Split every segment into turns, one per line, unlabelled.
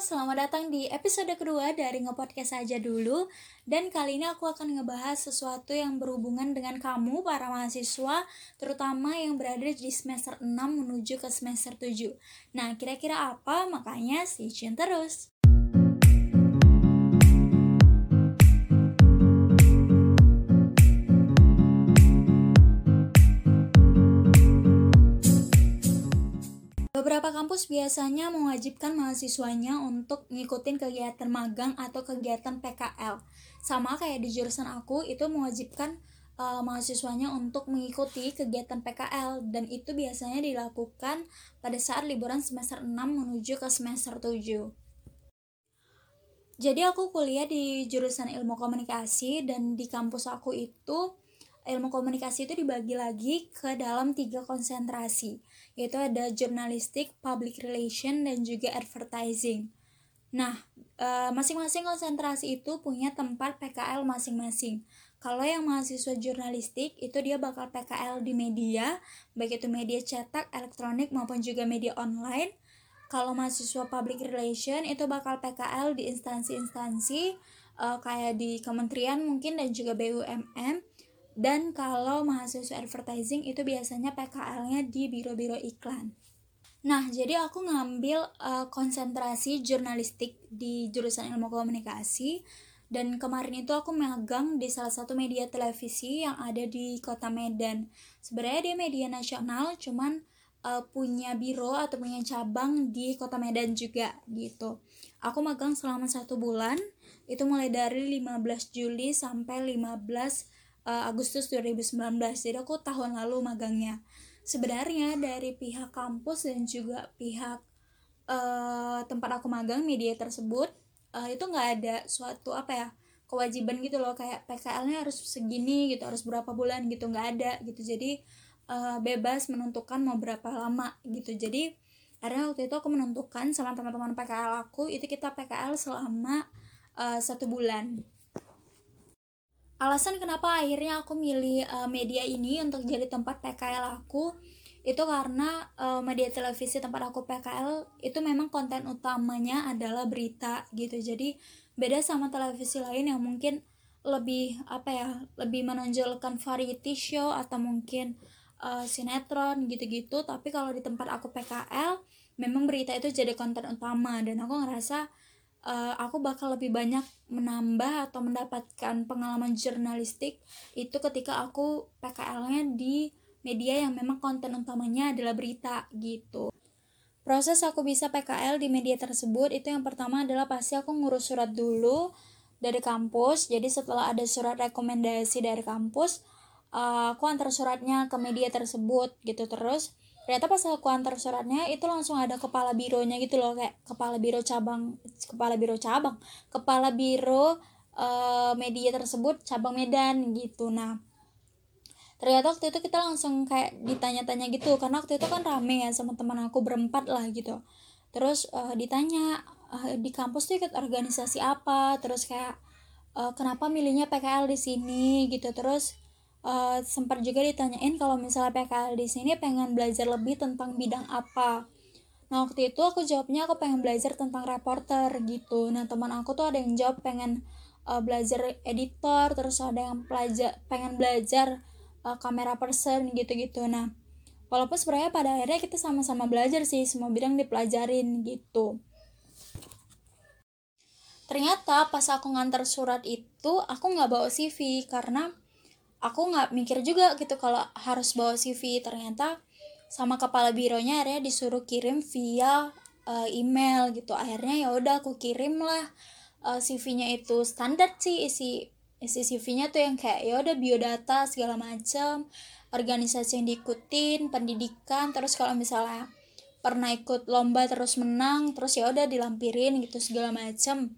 selamat datang di episode kedua dari Ngepodcast aja dulu. Dan kali ini aku akan ngebahas sesuatu yang berhubungan dengan kamu para mahasiswa Terutama yang berada di semester 6 menuju ke semester 7 Nah kira-kira apa? Makanya stay tune terus Beberapa kampus biasanya mewajibkan mahasiswanya untuk ngikutin kegiatan magang atau kegiatan PKL. Sama kayak di jurusan aku itu mewajibkan uh, mahasiswanya untuk mengikuti kegiatan PKL dan itu biasanya dilakukan pada saat liburan semester 6 menuju ke semester 7. Jadi aku kuliah di jurusan ilmu komunikasi dan di kampus aku itu ilmu komunikasi itu dibagi lagi ke dalam tiga konsentrasi yaitu ada jurnalistik, public relation, dan juga advertising. Nah, eh, masing-masing konsentrasi itu punya tempat PKL masing-masing. Kalau yang mahasiswa jurnalistik itu dia bakal PKL di media, baik itu media cetak, elektronik maupun juga media online. Kalau mahasiswa public relation itu bakal PKL di instansi-instansi uh, kayak di kementerian mungkin dan juga BUMN dan kalau mahasiswa advertising itu biasanya PKL-nya di biro-biro iklan. Nah, jadi aku ngambil uh, konsentrasi jurnalistik di jurusan ilmu komunikasi dan kemarin itu aku magang di salah satu media televisi yang ada di kota Medan. Sebenarnya dia media nasional, cuman uh, punya biro atau punya cabang di kota Medan juga gitu. Aku magang selama satu bulan, itu mulai dari 15 Juli sampai 15 uh, Agustus 2019 jadi aku tahun lalu magangnya. Sebenarnya dari pihak kampus dan juga pihak uh, tempat aku magang media tersebut uh, itu nggak ada suatu apa ya kewajiban gitu loh. Kayak PKL-nya harus segini gitu harus berapa bulan gitu nggak ada gitu. Jadi uh, bebas menentukan mau berapa lama gitu. Jadi akhirnya waktu itu aku menentukan sama teman-teman PKL aku itu kita PKL selama uh, satu bulan alasan kenapa akhirnya aku milih uh, media ini untuk jadi tempat PKL aku itu karena uh, media televisi tempat aku PKL itu memang konten utamanya adalah berita gitu. Jadi beda sama televisi lain yang mungkin lebih apa ya lebih menonjolkan variety show atau mungkin uh, sinetron gitu-gitu. Tapi kalau di tempat aku PKL memang berita itu jadi konten utama dan aku ngerasa uh, aku bakal lebih banyak menambah atau mendapatkan pengalaman jurnalistik itu ketika aku PKL-nya di media yang memang konten utamanya adalah berita gitu. Proses aku bisa PKL di media tersebut itu yang pertama adalah pasti aku ngurus surat dulu dari kampus. Jadi setelah ada surat rekomendasi dari kampus, uh, aku antar suratnya ke media tersebut gitu terus ternyata pas aku antar suratnya itu langsung ada kepala bironya gitu loh kayak kepala biro cabang kepala biro cabang kepala biro uh, media tersebut cabang Medan gitu. Nah ternyata waktu itu kita langsung kayak ditanya-tanya gitu karena waktu itu kan rame ya sama teman aku berempat lah gitu. Terus uh, ditanya uh, di kampus tuh ikut organisasi apa? Terus kayak uh, kenapa milihnya PKL di sini? Gitu. Terus uh, sempat juga ditanyain kalau misalnya PKL di sini pengen belajar lebih tentang bidang apa. Nah waktu itu aku jawabnya aku pengen belajar tentang reporter gitu. Nah teman aku tuh ada yang jawab pengen uh, belajar editor, terus ada yang pelajar pengen belajar uh, kamera person gitu-gitu. Nah walaupun sebenarnya pada akhirnya kita sama-sama belajar sih semua bidang dipelajarin gitu. Ternyata pas aku ngantar surat itu aku nggak bawa CV karena aku nggak mikir juga gitu kalau harus bawa CV ternyata sama kepala bironya akhirnya disuruh kirim via uh, email gitu. Akhirnya ya udah aku kirim lah uh, eh, CV-nya itu. Standar sih isi isi CV-nya tuh yang kayak ya udah biodata segala macam organisasi yang diikutin pendidikan. Terus kalau misalnya pernah ikut lomba terus menang terus ya udah dilampirin gitu segala macam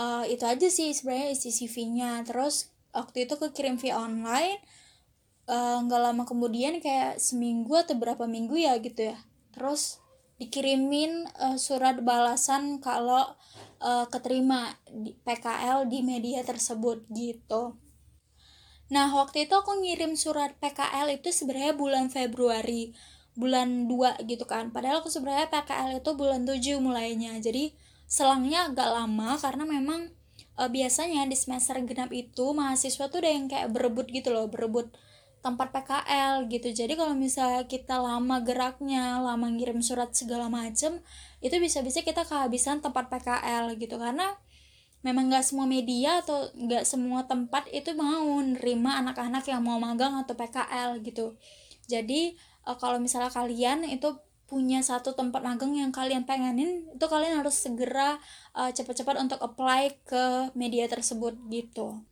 uh, itu aja sih sebenarnya isi CV-nya terus waktu itu kekirim via online eh, nggak uh, lama kemudian kayak seminggu atau berapa minggu ya gitu ya. Terus dikirimin uh, surat balasan kalau uh, keterima di PKL di media tersebut gitu. Nah waktu itu aku ngirim surat PKL itu sebenarnya bulan Februari bulan 2 gitu kan. Padahal aku sebenarnya PKL itu bulan 7 mulainya. Jadi selangnya agak lama karena memang uh, biasanya di semester genap itu mahasiswa tuh udah yang kayak berebut gitu loh berebut tempat PKL gitu. Jadi kalau misalnya kita lama geraknya lama ngirim surat segala macem itu bisa-bisa kita kehabisan tempat PKL gitu. Karena memang gak semua media atau gak semua tempat itu mau nerima anak-anak yang mau magang atau PKL gitu. Jadi uh, kalau misalnya kalian itu punya satu tempat magang yang kalian pengenin itu kalian harus segera uh, cepat-cepat untuk apply ke media tersebut gitu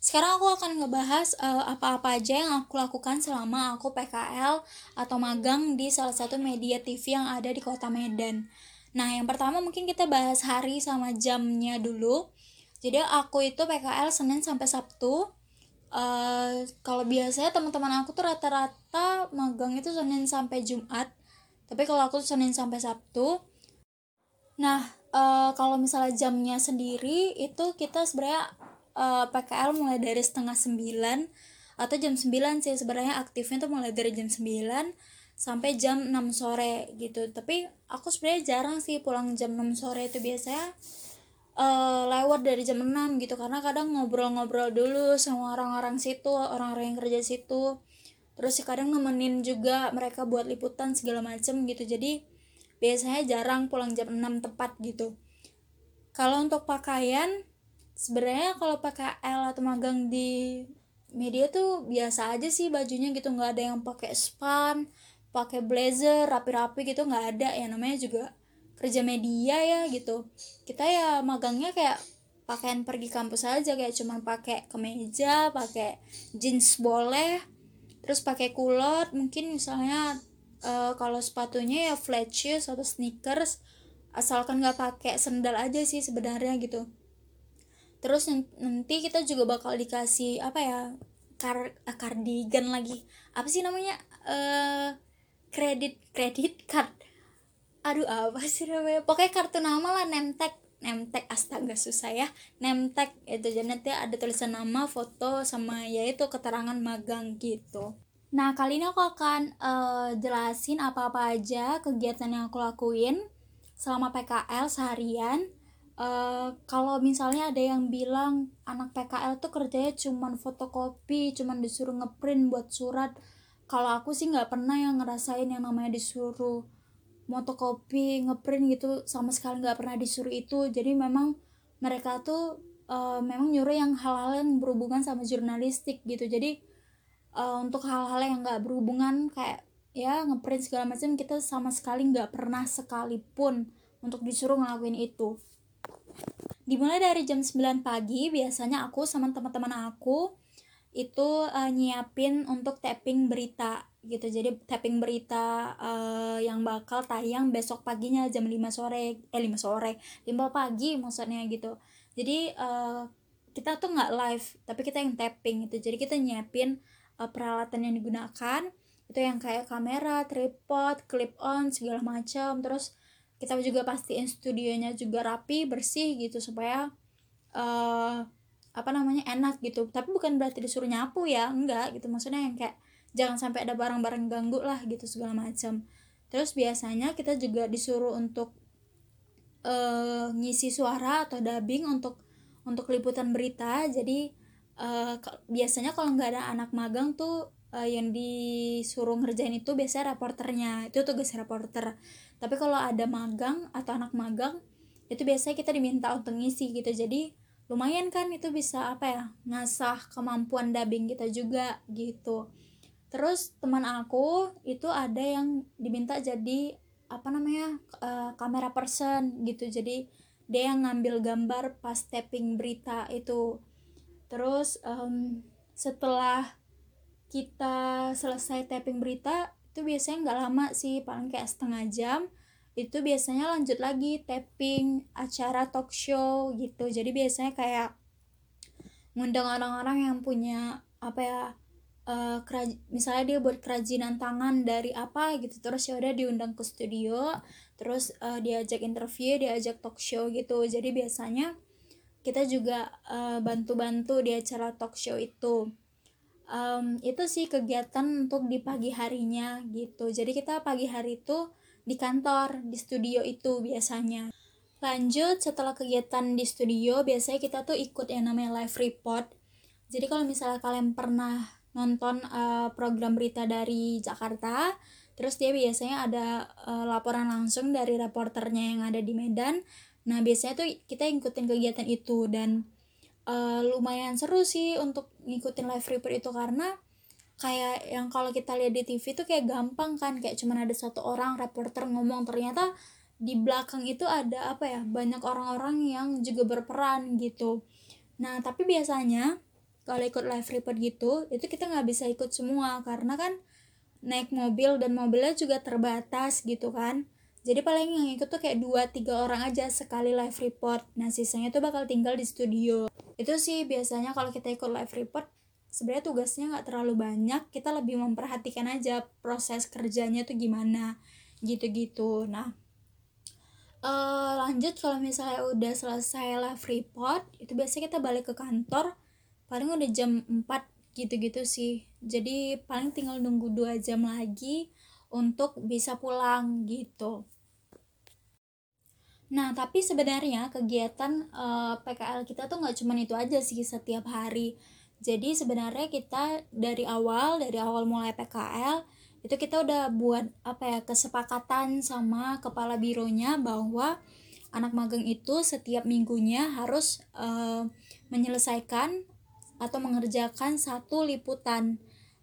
sekarang aku akan ngebahas uh, apa-apa aja yang aku lakukan selama aku PKL atau magang di salah satu media TV yang ada di kota Medan. Nah, yang pertama mungkin kita bahas hari sama jamnya dulu. Jadi aku itu PKL Senin sampai Sabtu. Uh, kalau biasanya teman-teman aku tuh rata-rata magang itu Senin sampai Jumat. Tapi kalau aku Senin sampai Sabtu. Nah, uh, kalau misalnya jamnya sendiri itu kita sebenarnya uh, eh, PKL mulai dari setengah sembilan atau jam 9 sih sebenarnya aktifnya tuh mulai dari jam 9 sampai jam 6 sore gitu tapi aku sebenarnya jarang sih pulang jam 6 sore itu biasanya uh, lewat dari jam 6 gitu. Karena kadang ngobrol-ngobrol dulu sama orang-orang situ orang-orang yang kerja situ. Terus kadang nemenin juga mereka buat liputan segala macem gitu. Jadi biasanya jarang pulang jam 6 tepat gitu. Kalau untuk pakaian sebenarnya kalau pakai L atau magang di media tuh biasa aja sih bajunya gitu. Nggak ada yang pakai span pakai blazer rapi-rapi gitu. Nggak ada. Ya namanya juga kerja media ya gitu. Kita ya magangnya kayak pakaian pergi kampus aja kayak cuman pakai kemeja pakai jeans boleh terus pakai kulot. Mungkin misalnya uh, kalau sepatunya ya flat shoes atau sneakers asalkan nggak pakai sendal aja sih sebenarnya gitu. Terus nanti kita juga bakal dikasih apa ya kar cardigan lagi. Apa sih namanya uh, kredit kredit card aduh apa sih namanya? Pokoknya kartu nama lah nemtek nemtek astaga susah ya. Nemtek itu jadi nanti ada tulisan nama foto sama ya itu keterangan magang gitu. Nah kali ini aku akan uh, jelasin apa-apa aja kegiatan yang aku lakuin selama PKL seharian. Uh, kalau misalnya ada yang bilang anak PKL tuh kerjanya cuman fotokopi, cuman disuruh ngeprint buat surat. Kalau aku sih nggak pernah yang ngerasain yang namanya disuruh fotokopi, ngeprint gitu sama sekali nggak pernah disuruh itu. Jadi memang mereka tuh uh, memang nyuruh yang hal-hal yang berhubungan sama jurnalistik gitu. Jadi uh, untuk hal-hal yang nggak berhubungan kayak ya ngeprint segala macam kita sama sekali nggak pernah sekalipun untuk disuruh ngelakuin itu dimulai dari jam 9 pagi biasanya aku sama teman-teman aku itu uh, nyiapin untuk tapping berita gitu. Jadi tapping berita uh, yang bakal tayang besok paginya jam 5 sore eh 5 sore 5 pagi maksudnya gitu. Jadi uh, kita tuh nggak live tapi kita yang tapping gitu. Jadi kita nyiapin uh, peralatan yang digunakan itu yang kayak kamera tripod clip on segala macam. Terus kita juga pastiin studionya juga rapi bersih gitu supaya uh, apa namanya enak gitu. Tapi bukan berarti disuruh nyapu ya enggak gitu. Maksudnya yang kayak jangan sampai ada barang-barang ganggu lah gitu segala macam. Terus biasanya kita juga disuruh untuk uh, ngisi suara atau dubbing untuk untuk liputan berita. Jadi uh, biasanya kalau nggak ada anak magang tuh uh, yang disuruh ngerjain itu biasanya reporternya. Itu tugas reporter. Tapi kalau ada magang atau anak magang itu biasanya kita diminta untuk ngisi gitu. Jadi lumayan kan itu bisa apa ya ngasah kemampuan dubbing kita juga gitu terus teman aku itu ada yang diminta jadi apa namanya uh, kamera person gitu. Jadi dia yang ngambil gambar pas tapping berita itu. Terus um, setelah kita selesai tapping berita itu biasanya nggak lama sih paling kayak setengah jam itu biasanya lanjut lagi tapping acara talk show gitu. Jadi biasanya kayak ngundang orang-orang yang punya apa ya uh, misalnya dia buat kerajinan tangan dari apa gitu terus ya udah diundang ke studio terus uh, diajak interview diajak talk show gitu. Jadi biasanya kita juga eh, bantu-bantu di acara talk show itu. Um, itu sih kegiatan untuk di pagi harinya gitu. Jadi kita pagi hari itu di kantor di studio itu biasanya. Lanjut setelah kegiatan di studio biasanya kita tuh ikut yang namanya live report. Jadi kalau misalnya kalian pernah nonton uh, program berita dari Jakarta. Terus dia biasanya ada uh, laporan langsung dari reporternya yang ada di Medan. Nah biasanya tuh kita ikutin kegiatan itu dan uh, lumayan seru sih untuk ngikutin live report itu karena kayak yang kalau kita lihat di TV tuh kayak gampang kan kayak cuman ada satu orang reporter ngomong. Ternyata di belakang itu ada apa ya banyak orang-orang yang juga berperan gitu. Nah tapi biasanya kalau ikut live report gitu itu kita nggak bisa ikut semua. Karena kan naik mobil dan mobilnya juga terbatas gitu kan. Jadi paling yang ikut tuh kayak dua tiga orang aja sekali live report. Nah sisanya tuh bakal tinggal di studio. Itu sih biasanya kalau kita ikut live report sebenarnya tugasnya nggak terlalu banyak. Kita lebih memperhatikan aja proses kerjanya tuh gimana gitu-gitu. Nah uh, lanjut kalau misalnya udah selesai live report itu biasanya kita balik ke kantor paling udah jam 4 gitu-gitu sih jadi paling tinggal nunggu dua jam lagi untuk bisa pulang gitu Nah, tapi sebenarnya kegiatan uh, eh, PKL kita tuh nggak cuma itu aja sih setiap hari. Jadi sebenarnya kita dari awal, dari awal mulai PKL, itu kita udah buat apa ya kesepakatan sama kepala bironya bahwa anak magang itu setiap minggunya harus uh, menyelesaikan atau mengerjakan satu liputan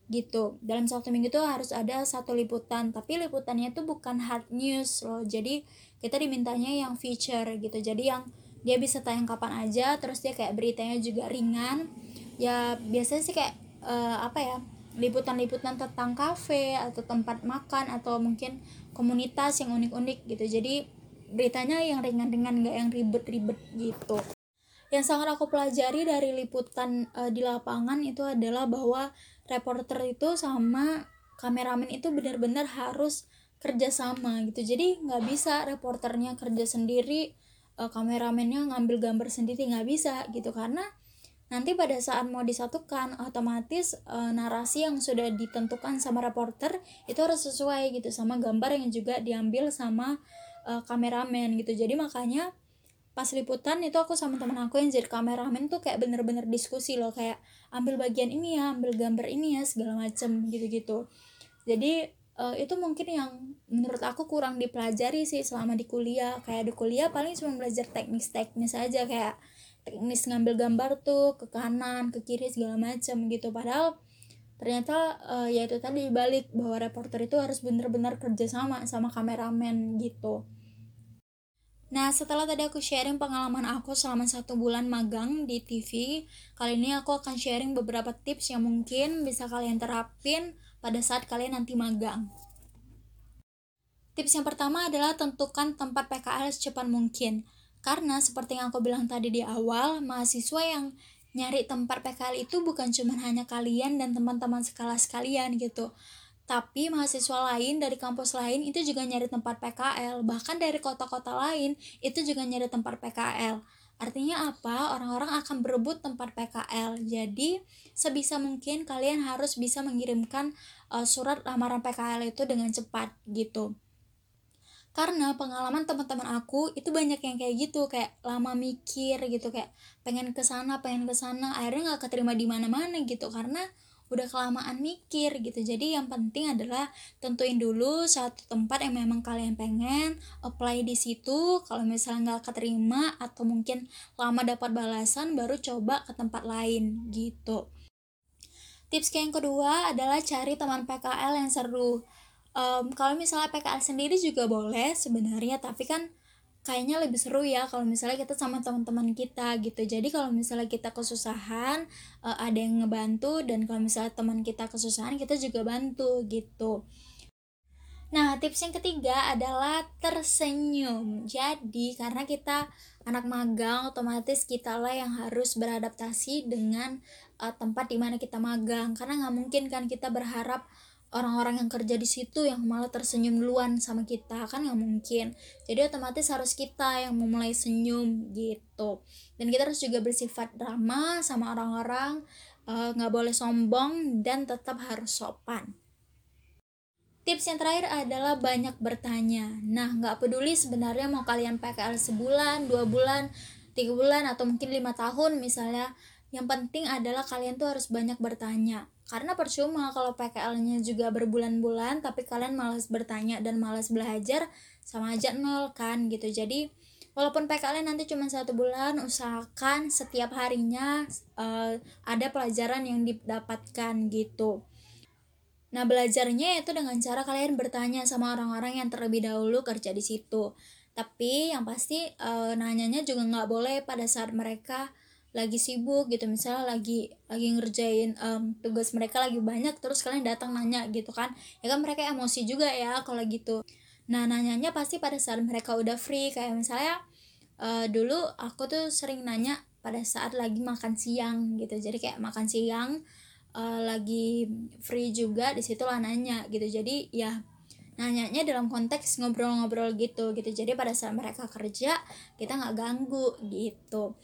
gitu. Dalam satu minggu itu harus ada satu liputan tapi liputannya itu bukan hard news loh. Jadi kita dimintanya yang feature gitu. Jadi yang dia bisa tayang kapan aja terus dia kayak beritanya juga ringan. Ya biasanya sih kayak uh, apa ya liputan-liputan tentang kafe atau tempat makan atau mungkin komunitas yang unik-unik gitu. Jadi beritanya yang ringan-ringan nggak yang ribet-ribet gitu yang sangat aku pelajari dari liputan uh, di lapangan itu adalah bahwa reporter itu sama kameramen itu benar-benar harus kerjasama gitu. Jadi nggak bisa reporternya kerja sendiri uh, kameramennya ngambil gambar sendiri nggak bisa gitu. Karena nanti pada saat mau disatukan otomatis e, narasi yang sudah ditentukan sama reporter itu harus sesuai gitu sama gambar yang juga diambil sama e, kameramen gitu. Jadi makanya pas liputan itu aku sama temen aku yang jadi kameramen tuh kayak bener-bener diskusi loh kayak ambil bagian ini ya ambil gambar ini ya segala macem gitu-gitu. Jadi uh, itu mungkin yang menurut aku kurang dipelajari sih selama di kuliah. Kayak di kuliah paling cuma belajar teknis-teknis aja kayak teknis ngambil gambar tuh ke kanan ke kiri segala macam gitu. Padahal ternyata uh, ya itu tadi balik bahwa reporter itu harus benar-benar kerjasama sama kameramen gitu Nah, setelah tadi aku sharing pengalaman aku selama satu bulan magang di TV, kali ini aku akan sharing beberapa tips yang mungkin bisa kalian terapin pada saat kalian nanti magang. Tips yang pertama adalah tentukan tempat PKL secepat mungkin. Karena seperti yang aku bilang tadi di awal, mahasiswa yang nyari tempat PKL itu bukan cuma hanya kalian dan teman-teman sekelas kalian gitu. Tapi mahasiswa lain dari kampus lain itu juga nyari tempat PKL, bahkan dari kota-kota lain itu juga nyari tempat PKL. Artinya apa? Orang-orang akan berebut tempat PKL. Jadi, sebisa mungkin kalian harus bisa mengirimkan uh, surat lamaran PKL itu dengan cepat gitu karena pengalaman teman-teman aku itu banyak yang kayak gitu kayak lama mikir gitu kayak pengen ke sana pengen ke sana akhirnya nggak keterima di mana-mana gitu karena udah kelamaan mikir gitu. Jadi yang penting adalah tentuin dulu satu tempat yang memang kalian pengen apply di situ. Kalau misalnya nggak keterima atau mungkin lama dapat balasan baru coba ke tempat lain gitu. Tips yang kedua adalah cari teman PKL yang seru. Um, kalau misalnya PKL sendiri juga boleh sebenarnya tapi kan kayaknya lebih seru ya kalau misalnya kita sama teman-teman kita gitu jadi kalau misalnya kita kesusahan uh, ada yang ngebantu dan kalau misalnya teman kita kesusahan kita juga bantu gitu Nah, tips yang ketiga adalah tersenyum. Jadi, karena kita anak magang, otomatis kita lah yang harus beradaptasi dengan uh, tempat di mana kita magang. Karena nggak mungkin kan kita berharap orang-orang yang kerja di situ yang malah tersenyum duluan sama kita kan nggak mungkin. Jadi otomatis harus kita yang memulai senyum gitu. Dan kita harus juga bersifat ramah sama orang-orang eh, nggak uh, boleh sombong dan tetap harus sopan. Tips yang terakhir adalah banyak bertanya. Nah nggak peduli sebenarnya mau kalian PKL sebulan dua bulan tiga bulan atau mungkin lima tahun misalnya. Yang penting adalah kalian tuh harus banyak bertanya karena percuma kalau PKL-nya juga berbulan-bulan tapi kalian malas bertanya dan malas belajar sama aja nol kan gitu jadi walaupun PKL nanti cuma satu bulan usahakan setiap harinya uh, ada pelajaran yang didapatkan gitu Nah, belajarnya itu dengan cara kalian bertanya sama orang-orang yang terlebih dahulu kerja di situ. Tapi yang pasti e, nanyanya juga nggak boleh pada saat mereka lagi sibuk gitu misalnya lagi lagi ngerjain um, tugas mereka lagi banyak terus kalian datang nanya gitu kan. Ya kan mereka emosi juga ya kalau gitu. Nah nanyanya pasti pada saat mereka udah free. Kayak misalnya uh, dulu aku tuh sering nanya pada saat lagi makan siang gitu. Jadi kayak makan siang uh, lagi free juga di situ lah nanya gitu. Jadi ya nanyanya dalam konteks ngobrol-ngobrol gitu gitu. Jadi pada saat mereka kerja kita nggak ganggu gitu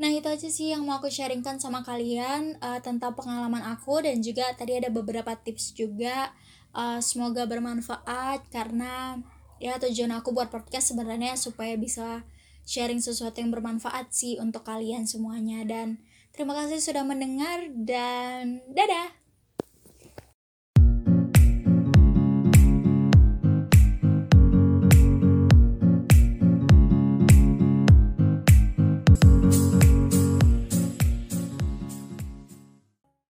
Nah itu aja sih yang mau aku sharingkan sama kalian uh, tentang pengalaman aku dan juga tadi ada beberapa tips juga uh, semoga bermanfaat karena ya tujuan aku buat podcast sebenarnya supaya bisa sharing sesuatu yang bermanfaat sih untuk kalian semuanya dan Terima kasih sudah mendengar dan dadah.